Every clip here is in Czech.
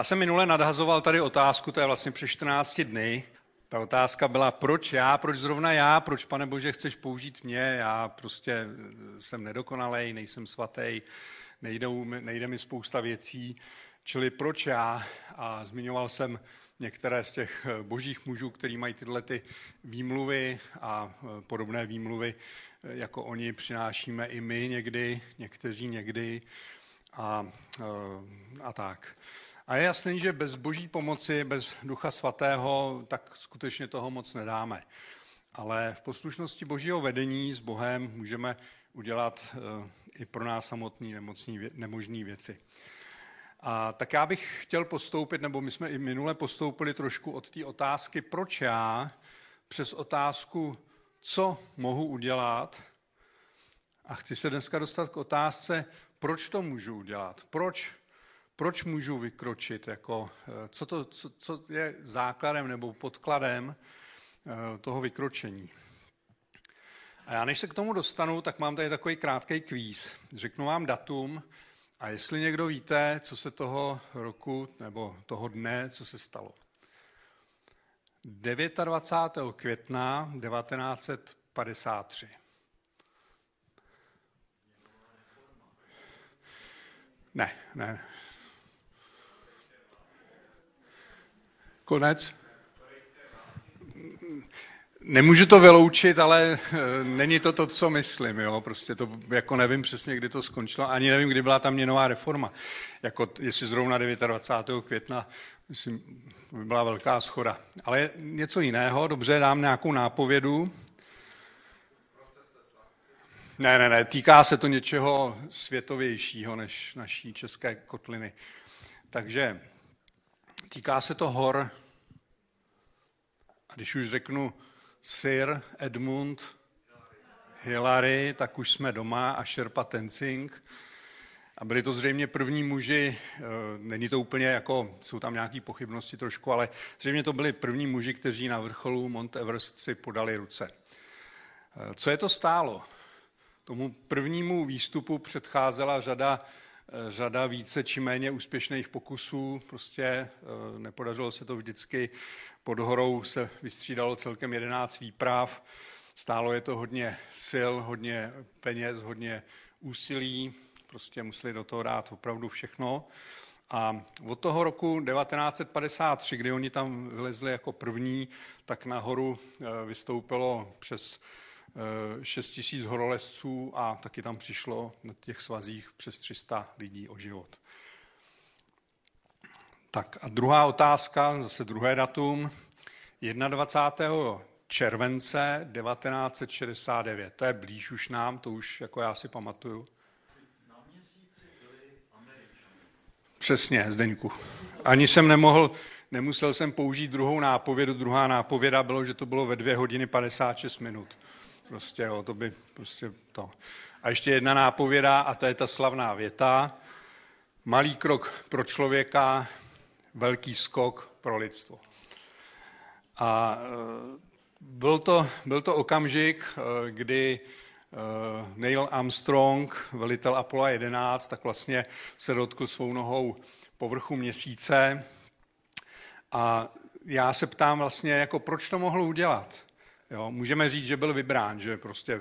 Já jsem minule nadhazoval tady otázku, to je vlastně přes 14 dny. Ta otázka byla, proč já, proč zrovna já, proč, pane Bože, chceš použít mě, já prostě eh, jsem nedokonalej, nejsem svatý, nejde, nejde mi spousta věcí, čili proč já? A zmiňoval jsem některé z těch eh, božích mužů, kteří mají tyhle ty výmluvy a eh, podobné výmluvy, jako oni přinášíme i my někdy, někteří někdy a, a tak. A je jasný, že bez boží pomoci, bez ducha svatého, tak skutečně toho moc nedáme. Ale v poslušnosti božího vedení s Bohem můžeme udělat eh, i pro nás samotný nemocný, nemožný věci. A tak já bych chtěl postoupit, nebo my jsme i minule postoupili trošku od té otázky, proč já, přes otázku, co mohu udělat, a chci se dneska dostat k otázce, proč to můžu udělat, proč proč můžu vykročit, jako, eh, co, to, co, co je základem nebo podkladem eh, toho vykročení. A já než se k tomu dostanu, tak mám tady takový krátký kvíz. Řeknu vám datum a jestli někdo víte, co se toho roku nebo toho dne, co se stalo. 29. května 1953. Ne, ne, Konec? Nemůžu to vyloučit, ale eh, není to to, co myslím. Jo? Prostě to, jako nevím přesně, kdy to skončilo, ani nevím, kdy byla ta měnová reforma. Jako, jestli zrovna 29. května, myslím, by byla velká schoda. Ale něco jiného, dobře, dám nějakou nápovědu. Ne, ne, ne, týká se to něčeho světovějšího než naší české kotliny. Takže týká se to hor, a když už řeknu Sir Edmund Hillary, tak už jsme doma a Sherpa Tenzing. A byli to zřejmě první muži, eh, není to úplně jako, jsou tam nějaké pochybnosti trošku, ale zřejmě to byli první muži, kteří na vrcholu Mount Everest si podali ruce. Eh, co je to stálo? Tomu prvnímu výstupu předcházela řada řada více či méně úspěšných pokusů. Prostě eh, nepodařilo se to vždycky. Pod horou se vystřídalo celkem 11 výprav. Stálo je to hodně sil, hodně peněz, hodně úsilí. Prostě museli do toho dát opravdu všechno. A od toho roku 1953, kdy oni tam vylezli jako první, tak nahoru eh, vystoupilo přes 6 tisíc horolezců a taky tam přišlo na těch svazích přes 300 lidí o život. Tak a druhá otázka, zase druhé datum, 21. července 1969. To je blíž už nám, to už jako já si pamatuju. Přesně, Zdeňku. Ani jsem nemohl, nemusel jsem použít druhou nápovědu. Druhá nápověda bylo, že to bylo ve 2 hodiny 56 minut. Prostě jo, to by prostě to. A ještě jedna nápověda, a to je ta slavná věta. Malý krok pro člověka, velký skok pro lidstvo. A e, byl to, byl to okamžik, e, kdy e, Neil Armstrong, velitel Apollo 11, tak vlastně se dotkl svou nohou povrchu měsíce. A já se ptám vlastně, jako proč to mohl udělat? Jo, můžeme říct, že byl vybrán, že prostě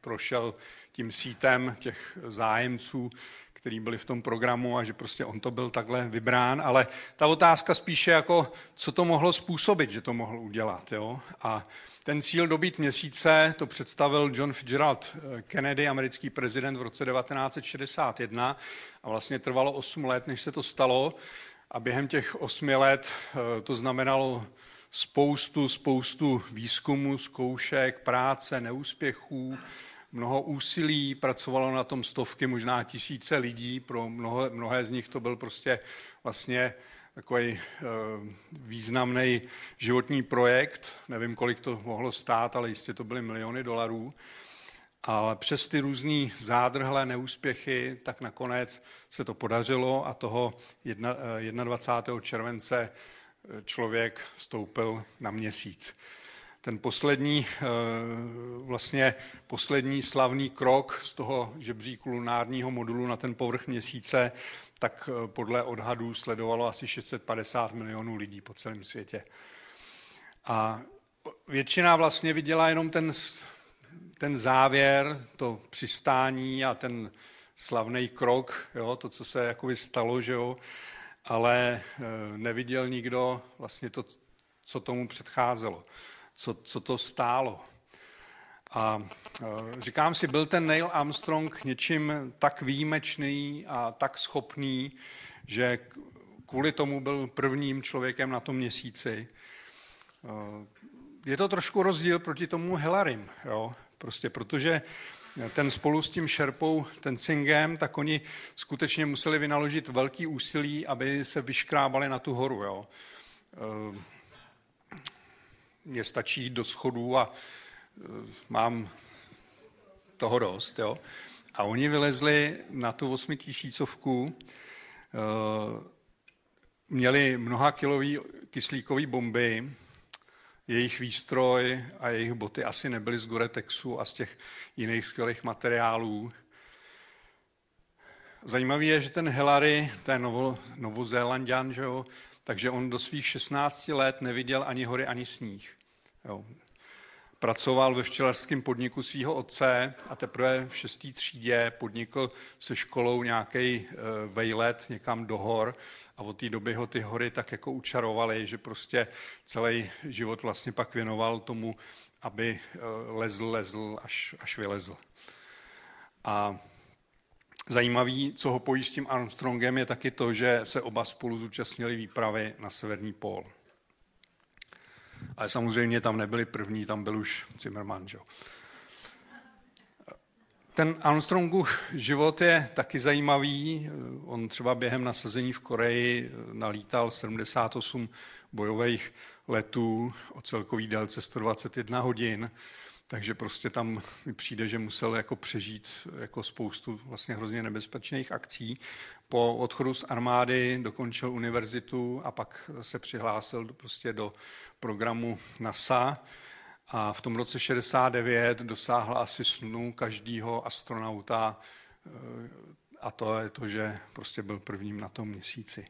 prošel tím sítem těch zájemců, který byli v tom programu a že prostě on to byl takhle vybrán, ale ta otázka spíše jako, co to mohlo způsobit, že to mohl udělat. Jo? A ten cíl dobít měsíce to představil John Fitzgerald Kennedy, americký prezident v roce 1961 a vlastně trvalo 8 let, než se to stalo a během těch 8 let eh, to znamenalo spoustu, spoustu výzkumů, zkoušek, práce, neúspěchů, mnoho úsilí, pracovalo na tom stovky, možná tisíce lidí, pro mnoho, mnohé z nich to byl prostě vlastně takový e, významný životní projekt. Nevím, kolik to mohlo stát, ale jistě to byly miliony dolarů. Ale přes ty různé zádrhlé neúspěchy, tak nakonec se to podařilo a toho 21. července člověk vstoupil na měsíc. ten poslední, eh, vlastně poslední slavný krok z toho žebříku lunárního modulu na ten povrch měsíce, tak eh, podle odhadů sledovalo asi 650 milionů lidí po celém světě. A většina vlastně viděla jenom ten, ten závěr, to přistání a ten slavný krok, jo, to, co se jakoby stalo, že jo, ale eh, neviděl nikdo vlastně to, co tomu předcházelo co, co to stálo. A e, říkám si, byl ten Neil Armstrong něčím tak výjimečný a tak schopný, že kvůli tomu byl prvním člověkem na tom měsíci. E, je to trošku rozdíl proti tomu Hillarym, jo? Prostě protože ten spolu s tím šerpou, ten Singem, tak oni skutečně museli vynaložit velký úsilí, aby se vyškrábali na tu horu. Jo? E, mě stačí jít do schodů a e, mám toho dost. Jo? A oni vylezli na tu osmitisícovku, e, měli mnoha kilový kyslíkový bomby, jejich výstroj a jejich boty asi nebyly z Goretexu a z těch jiných skvělých materiálů. Zajímavé je, že ten Hillary, ten novo, novozélandian, že jo, takže on do svých 16 let neviděl ani hory, ani sníh. Jo. Pracoval ve včelařském podniku svého otce a teprve v šestý třídě podnikl se školou nějaký e, vejlet někam do hor a od té doby ho ty hory tak jako učarovaly, že prostě celý život vlastně pak věnoval tomu, aby e, lezl, lezl, až, až vylezl. A Zajímavý, co ho pojí s tím Armstrongem, je taky to, že se oba spolu zúčastnili výpravy na severní pól. Ale samozřejmě tam nebyli první, tam byl už Zimmermann. Že? Ten Armstrongův život je taky zajímavý. On třeba během nasazení v Koreji nalítal 78 bojových letů o celkový délce 121 hodin. Takže prostě tam mi přijde, že musel jako přežít jako spoustu vlastně hrozně nebezpečných akcí. Po odchodu z armády dokončil univerzitu a pak se přihlásil prostě do programu NASA a v tom roce 69 dosáhl asi snu každého astronauta eh, a to je to, že prostě byl prvním na tom měsíci.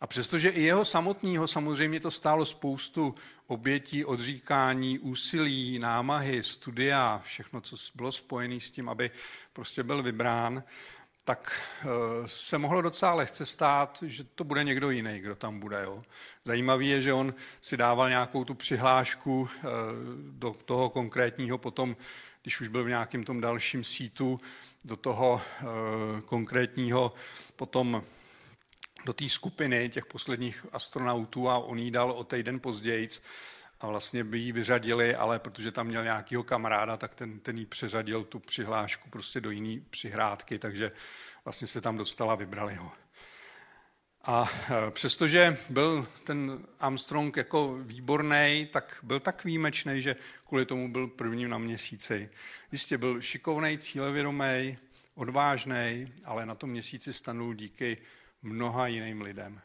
A přestože i jeho samotného samozřejmě to stálo spoustu obětí, odříkání, úsilí, námahy, studia, všechno, co bylo spojené s tím, aby prostě byl vybrán, tak eh, se mohlo docela lehce stát, že to bude někdo jiný, kdo tam bude. Jo. Zajímavý je, že on si dával nějakou tu přihlášku eh, do toho konkrétního potom, když už byl v nějakém tom dalším sítu, do toho eh, konkrétního potom do té skupiny těch posledních astronautů a on jí dal o týden později a vlastně by ji vyřadili, ale protože tam měl nějakého kamaráda, tak ten, ten jí přeřadil tu přihlášku prostě do jiné přihrádky, takže vlastně se tam dostala, vybrali ho. A e, přestože byl ten Armstrong jako výborný, tak byl tak výjimečný, že kvůli tomu byl prvním na měsíci. Jistě byl šikovný, cílevědomý, odvážný, ale na tom měsíci stanul díky mnoha jiným lidem.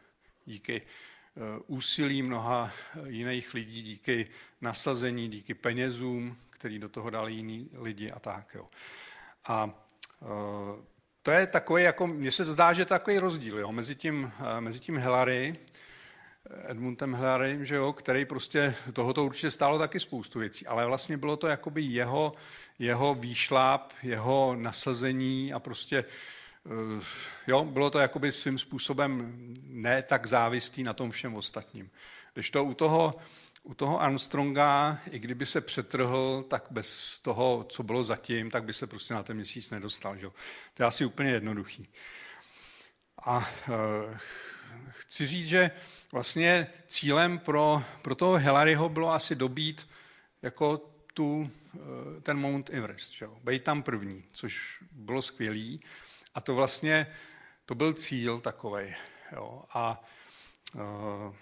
Díky eh, úsilí mnoha eh, jiných lidí, díky nasazení, díky penězům, který do toho dali jiní lidi a tak. Jo. A eh, to je takový, jako, mně se zdá, že je takový rozdíl jo, mezi tím, mezi tím Hillary, Edmundem Hillary, že jo, který prostě tohoto určitě stálo taky spoustu věcí, ale vlastně bylo to jakoby jeho, jeho výšláp, jeho nasazení a prostě Eh, jo, bylo to jakoby svým způsobem ne tak závislý na tom všem ostatním. Když to u toho, u toho Armstronga, i kdyby se přetrhl, tak bez toho, co bylo zatím, tak by se prostě na ten měsíc nedostal. Že? To je asi úplně jednoduchý. A e, chci říct, že vlastně cílem pro, pro toho Hillaryho bylo asi dobít jako tu, eh, ten Mount Everest, že? Bejt tam první, což bylo skvělý. A to vlastně, to byl cíl takový. A uh,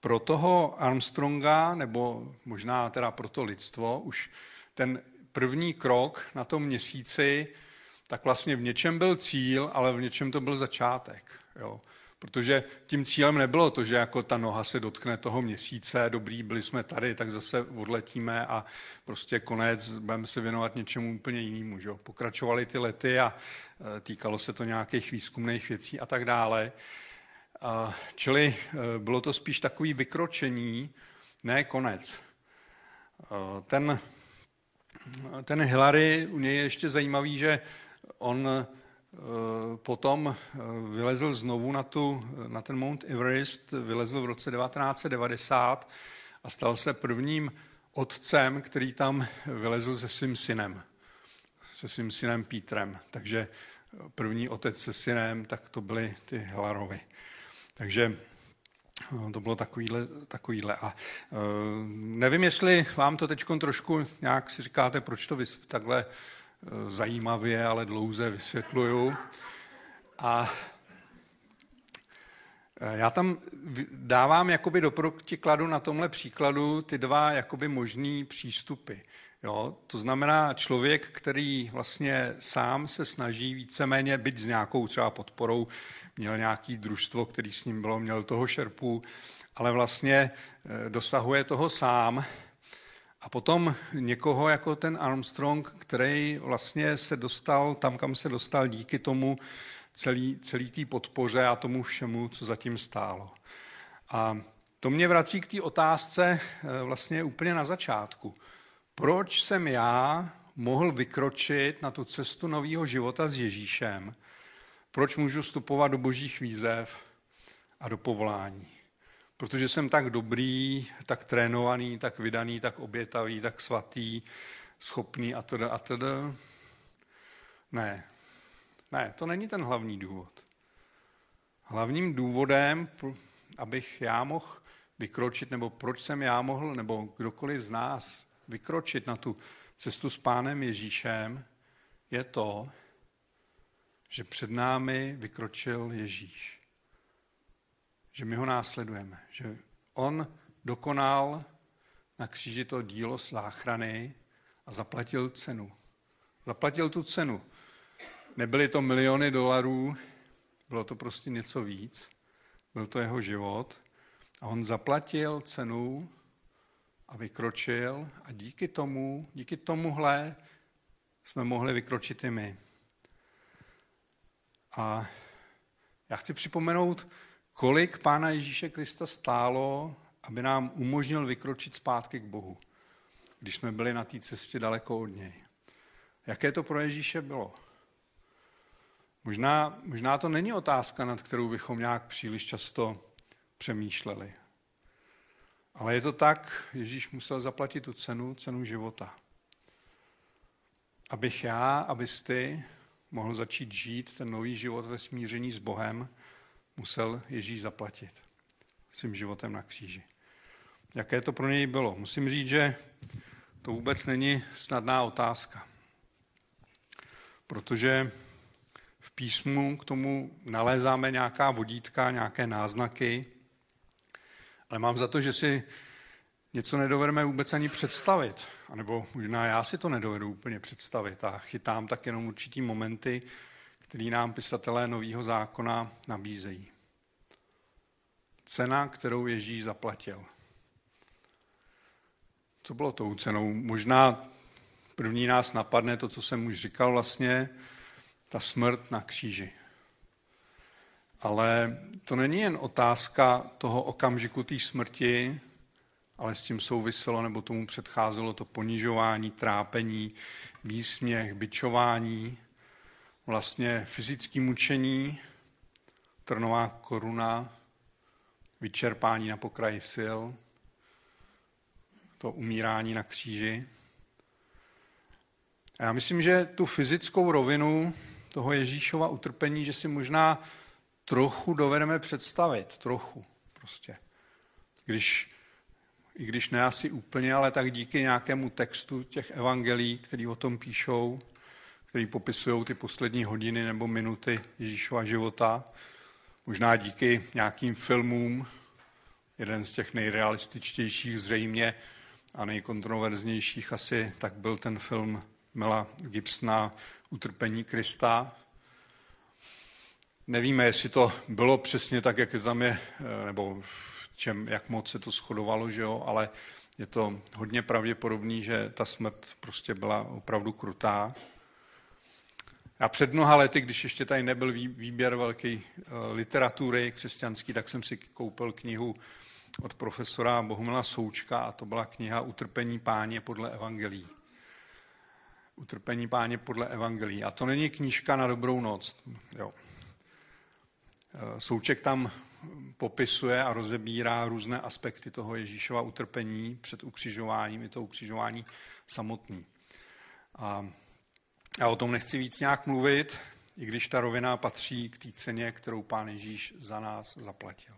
pro toho Armstronga, nebo možná teda pro to lidstvo, už ten první krok na tom měsíci, tak vlastně v něčem byl cíl, ale v něčem to byl začátek. Jo. Protože tím cílem nebylo to, že jako ta noha se dotkne toho měsíce, dobrý, byli jsme tady, tak zase odletíme a prostě konec, budeme se věnovat něčemu úplně jinému. Že? Pokračovaly ty lety a e, týkalo se to nějakých výzkumných věcí a tak dále. Čili e, bylo to spíš takový vykročení, ne konec. E, ten, ten Hillary, u něj je ještě zajímavý, že on potom eh, vylezl znovu na, tu, na ten Mount Everest, vylezl v roce 1990 a stal se prvním otcem, který tam vylezl se svým synem, se svým synem Pítrem. Takže první otec se synem, tak to byly ty Helarovi. Takže eh, to bylo takovýhle. takovýhle. A nevím, jestli vám to teď trošku nějak si říkáte, proč to takhle zajímavě, ale dlouze vysvětluju. A e, já tam dávám jakoby do protikladu na tomhle příkladu ty dva jakoby možný přístupy. Jo? To znamená člověk, který vlastně sám se snaží víceméně být s nějakou třeba podporou, měl nějaký družstvo, který s ním bylo, měl toho šerpu, ale vlastně e, dosahuje toho sám, a potom někoho jako ten Armstrong, který vlastně se dostal tam, kam se dostal díky tomu celý, celý té podpoře a tomu všemu, co zatím stálo. A to mě vrací k té otázce eh, vlastně úplně na začátku. Proč jsem já mohl vykročit na tu cestu nového života s Ježíšem? Proč můžu vstupovat do božích výzev a do povolání? Protože jsem tak dobrý, tak trénovaný, tak vydaný, tak obětavý, tak svatý, schopný a teda a teda. Ne, ne, to není ten hlavní důvod. Hlavním důvodem, abych já mohl vykročit, nebo proč jsem já mohl, nebo kdokoliv z nás vykročit na tu cestu s Pánem Ježíšem, je to, že před námi vykročil Ježíš že my ho následujeme, že on dokonal na kříži to dílo záchrany a zaplatil cenu. Zaplatil tu cenu. Nebyly to miliony dolarů, bylo to prostě něco víc. Byl to jeho život. A on zaplatil cenu a vykročil a díky tomu, díky tomuhle jsme mohli vykročit i my. A já chci připomenout kolik Pána Ježíše Krista stálo, aby nám umožnil vykročit zpátky k Bohu, když jsme byli na té cestě daleko od něj. Jaké to pro Ježíše bylo? Možná, možná to není otázka, nad kterou bychom nějak příliš často přemýšleli. Ale je to tak, Ježíš musel zaplatit tu cenu, cenu života. Abych já, abys ty mohl začít žít ten nový život ve smíření s Bohem, musel Ježíš zaplatit svým životem na kříži. Jaké to pro něj bylo? Musím říct, že to vůbec není snadná otázka. Protože v písmu k tomu nalézáme nějaká vodítka, nějaké náznaky, ale mám za to, že si něco nedovedeme vůbec ani představit. A nebo možná já si to nedovedu úplně představit a chytám tak jenom určitý momenty, který nám pisatelé Nového zákona nabízejí. Cena, kterou Ježíš zaplatil. Co bylo tou cenou? Možná první nás napadne to, co jsem už říkal vlastně, ta smrt na kříži. Ale to není jen otázka toho okamžiku té smrti, ale s tím souviselo nebo tomu předcházelo to ponižování, trápení, výsměch, byčování, vlastně fyzické mučení, trnová koruna, vyčerpání na pokraji sil, to umírání na kříži. A já myslím, že tu fyzickou rovinu toho Ježíšova utrpení, že si možná trochu dovedeme představit, trochu prostě. Když, I když ne asi úplně, ale tak díky nějakému textu těch evangelií, který o tom píšou, který popisují ty poslední hodiny nebo minuty Ježíšova života. Možná díky nějakým filmům, jeden z těch nejrealističtějších zřejmě a nejkontroverznějších asi, tak byl ten film Mela Gibsona Utrpení Krista. Nevíme, jestli to bylo přesně tak, jak tam je, eh, nebo v čem, jak moc se to shodovalo, že jo, ale je to hodně pravděpodobný, že ta smrt prostě byla opravdu krutá. Já před mnoha lety, když ještě tady nebyl výběr velký eh, literatury křesťanský, tak jsem si koupil knihu od profesora Bohumila Součka a to byla kniha Utrpení páně podle evangelií. Utrpení páně podle evangelií. A to není knížka na dobrou noc. Jo. Eh, Souček tam popisuje a rozebírá různé aspekty toho Ježíšova utrpení před ukřižováním, i to ukřižování samotný. A já o tom nechci víc nějak mluvit, i když ta rovina patří k té ceně, kterou pán Ježíš za nás zaplatil.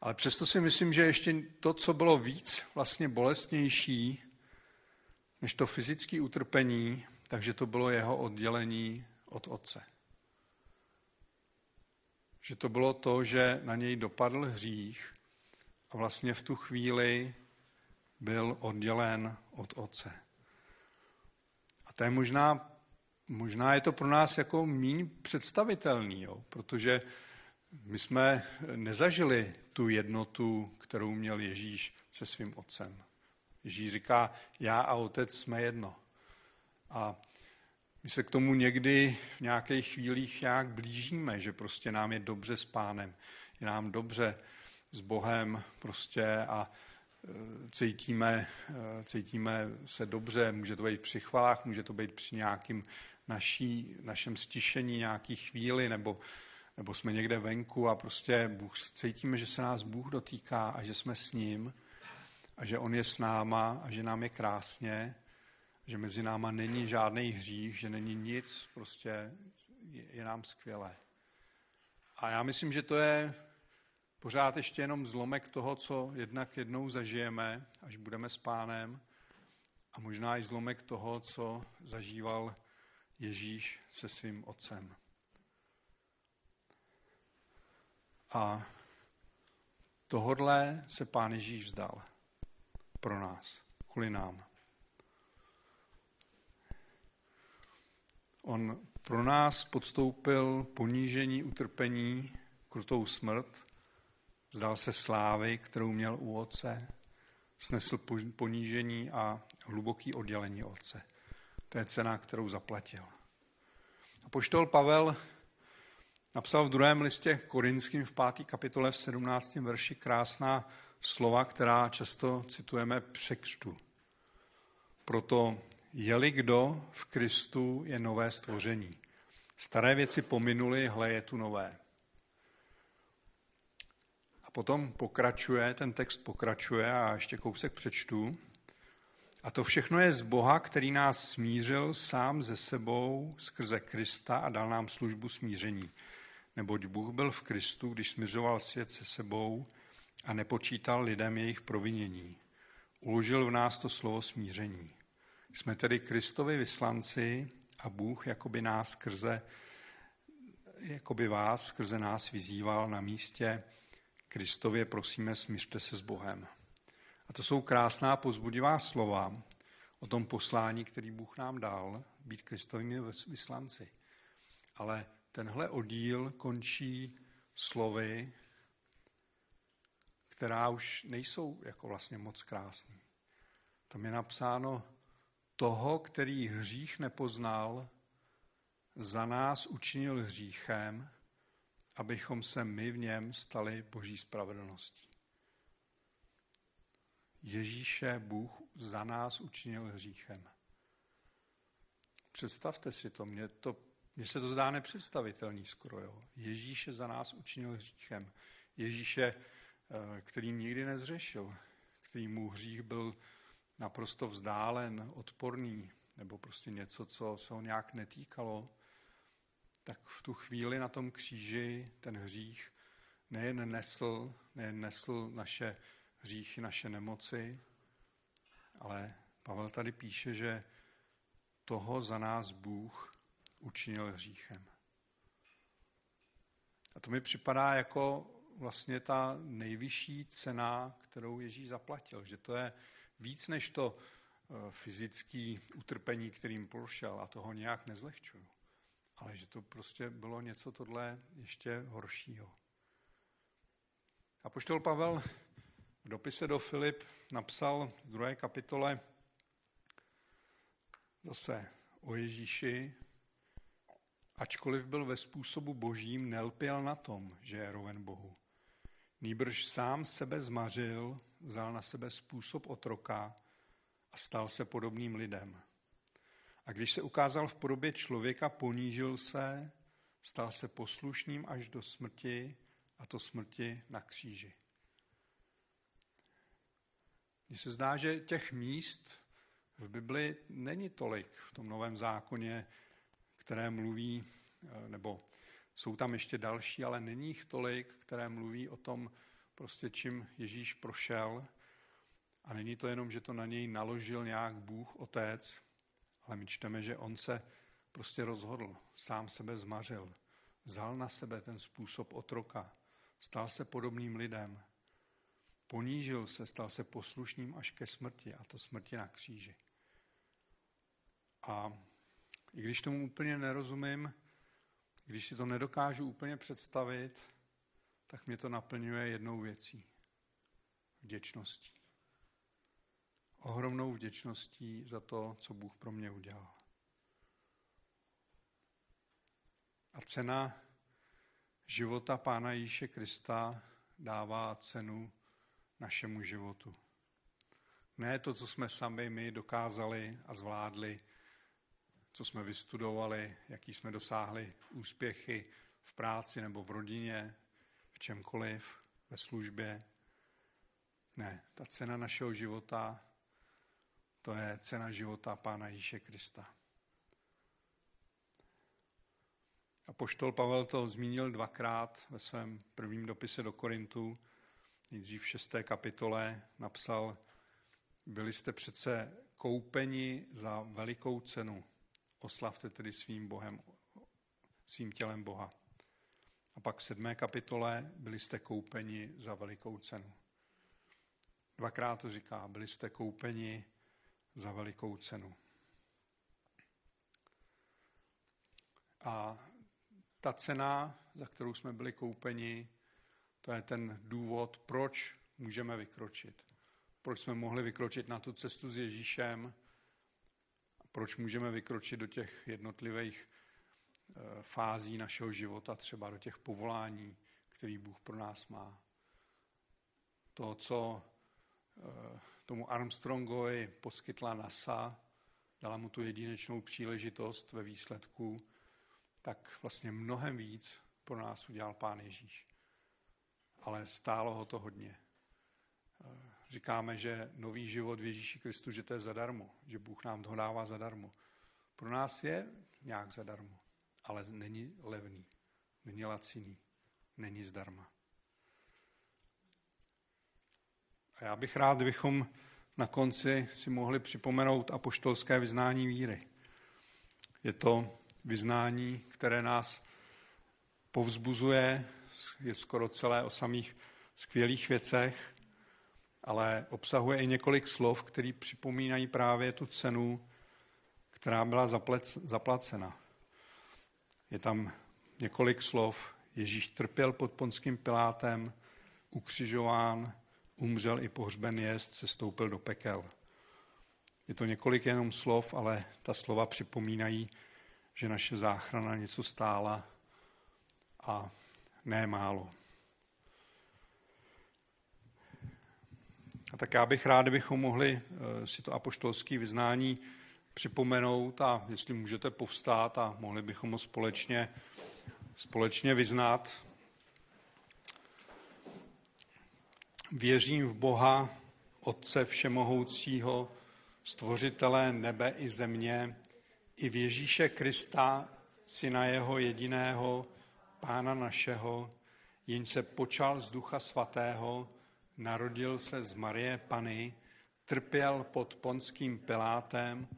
Ale přesto si myslím, že ještě to, co bylo víc vlastně bolestnější než to fyzické utrpení, takže to bylo jeho oddělení od otce. Že to bylo to, že na něj dopadl hřích a vlastně v tu chvíli byl oddělen od otce. To je možná, možná je to pro nás jako míň představitelný, jo? protože my jsme nezažili tu jednotu, kterou měl Ježíš se svým otcem. Ježíš říká, já a otec jsme jedno. A my se k tomu někdy v nějakých chvílích nějak blížíme, že prostě nám je dobře s pánem, je nám dobře s Bohem prostě a cítíme, cítíme se dobře, může to být při chvalách, může to být při nějakým naší, našem stišení nějaký chvíli, nebo, nebo jsme někde venku a prostě Bůh, cítíme, že se nás Bůh dotýká a že jsme s ním a že On je s náma a že nám je krásně že mezi náma není žádný hřích, že není nic, prostě je, je nám skvělé. A já myslím, že to je pořád ještě jenom zlomek toho, co jednak jednou zažijeme, až budeme s pánem, a možná i zlomek toho, co zažíval Ježíš se svým otcem. A tohodle se pán Ježíš vzdal pro nás, kvůli nám. On pro nás podstoupil ponížení, utrpení, krutou smrt, vzdal se slávy, kterou měl u otce, snesl ponížení a hluboký oddělení otce. To je cena, kterou zaplatil. A poštol Pavel napsal v druhém listě Korinským v pátý kapitole v 17. verši krásná slova, která často citujeme překřtu. Proto je-li kdo v Kristu, je nové stvoření. Staré věci pominuly, hle je tu nové. Potom pokračuje, ten text pokračuje a ještě kousek přečtu. A to všechno je z Boha, který nás smířil sám ze sebou skrze Krista a dal nám službu smíření. Neboť Bůh byl v Kristu, když smiřoval svět se sebou a nepočítal lidem jejich provinění. Uložil v nás to slovo smíření. Jsme tedy Kristovi vyslanci a Bůh jakoby nás skrze, jakoby vás skrze nás vyzýval na místě Kristově prosíme, smířte se s Bohem. A to jsou krásná pozbudivá slova o tom poslání, který Bůh nám dal, být Kristovými vyslanci. Ale tenhle oddíl končí slovy, která už nejsou jako vlastně moc krásný. Tam je napsáno, toho, který hřích nepoznal, za nás učinil hříchem, abychom se my v něm stali boží spravedlností. Ježíše Bůh za nás učinil hříchem. Představte si to, mně, to, mně se to zdá nepředstavitelný skoro. Jo. Ježíše za nás učinil hříchem. Ježíše, eh, který nikdy nezřešil, který mu hřích byl naprosto vzdálen, odporný, nebo prostě něco, co se ho nějak netýkalo, tak v tu chvíli na tom kříži ten hřích nejen nesl, nejen nesl naše hříchy, naše nemoci, ale Pavel tady píše, že toho za nás Bůh učinil hříchem. A to mi připadá jako vlastně ta nejvyšší cena, kterou Ježíš zaplatil, že to je víc než to eh, fyzické utrpení, kterým prošel, a toho nějak nezlehčuju. Ale že to prostě bylo něco tohle ještě horšího. A poštol Pavel v dopise do Filip napsal v druhé kapitole zase o Ježíši, ačkoliv byl ve způsobu božím, nelpěl na tom, že je roven Bohu. Nýbrž sám sebe zmařil, vzal na sebe způsob otroka a stal se podobným lidem. A když se ukázal v podobě člověka, ponížil se, stal se poslušným až do smrti, a to smrti na kříži. Mně se zdá, že těch míst v Bibli není tolik v tom Novém zákoně, které mluví, eh, nebo jsou tam ještě další, ale není jich tolik, které mluví o tom, prostě čím Ježíš prošel. A není to jenom, že to na něj naložil nějak Bůh, Otec, ale my čteme, že on se prostě rozhodl, sám sebe zmařil, vzal na sebe ten způsob otroka, stal se podobným lidem, ponížil se, stal se poslušným až ke smrti, a to smrti na kříži. A i když tomu úplně nerozumím, když si to nedokážu úplně představit, tak mě to naplňuje jednou věcí. Vděčností. Ohromnou vděčností za to, co Bůh pro mě udělal. A cena života Pána Ježíše Krista dává cenu našemu životu. Ne to, co jsme sami my dokázali a zvládli, co jsme vystudovali, jaký jsme dosáhli úspěchy v práci nebo v rodině, v čemkoliv, ve službě. Ne, ta cena našeho života, to je cena života Pána Ježíše Krista. A poštol Pavel to zmínil dvakrát ve svém prvním dopise do Korintu. Nejdřív v šesté kapitole napsal, byli jste přece koupeni za velikou cenu. Oslavte tedy svým Bohem, svým tělem Boha. A pak v sedmé kapitole byli jste koupeni za velikou cenu. Dvakrát to říká, byli jste koupeni za velikou cenu. A ta cena, za kterou jsme byli koupeni, to je ten důvod, proč můžeme vykročit. Proč jsme mohli vykročit na tu cestu s Ježíšem, proč můžeme vykročit do těch jednotlivých eh, fází našeho života, třeba do těch povolání, který Bůh pro nás má. To, co eh, tomu Armstrongovi poskytla NASA, dala mu tu jedinečnou příležitost ve výsledku, tak vlastně mnohem víc pro nás udělal Pán Ježíš. Ale stálo ho to hodně. Eh, říkáme, že nový život v Ježíši Kristu, že to je zadarmo, že Bůh nám to dává zadarmo. Pro nás je nějak zadarmo, ale není levný, není laciný, není zdarma. A já bych rád, kdybychom na konci si mohli připomenout apoštolské vyznání víry. Je to vyznání, které nás povzbuzuje, je skoro celé o samých skvělých věcech, ale obsahuje i několik slov, které připomínají právě tu cenu, která byla zaplacena. Je tam několik slov. Ježíš trpěl pod ponským pilátem, ukřižován, umřel i pohřben jest, se stoupil do pekel. Je to několik jenom slov, ale ta slova připomínají, že naše záchrana něco stála a ne málo. A tak já bych rád, kdybychom mohli eh, si to apoštolské vyznání připomenout a jestli můžete povstát a mohli bychom ho společně, společně vyznat. Věřím v Boha, Otce Všemohoucího, Stvořitele nebe i země, i v Ježíše Krista, Syna Jeho jediného, Pána našeho, jenž se počal z Ducha Svatého, narodil se z Marie Pany, trpěl pod ponským Pilátem,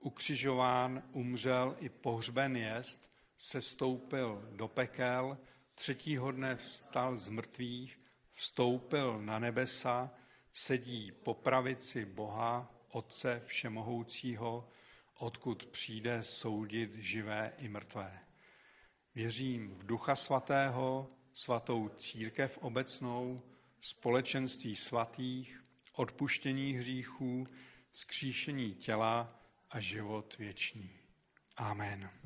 ukřižován, umřel i pohřben jest, se stoupil do pekel, třetího dne vstal z mrtvých, vstoupil na nebesa, sedí po pravici Boha, Otce Všemohoucího, odkud přijde soudit živé i mrtvé. Věřím v Ducha Svatého, svatou církev obecnou, společenství svatých, odpuštění hříchů, skříšení těla a život věčný. Amen.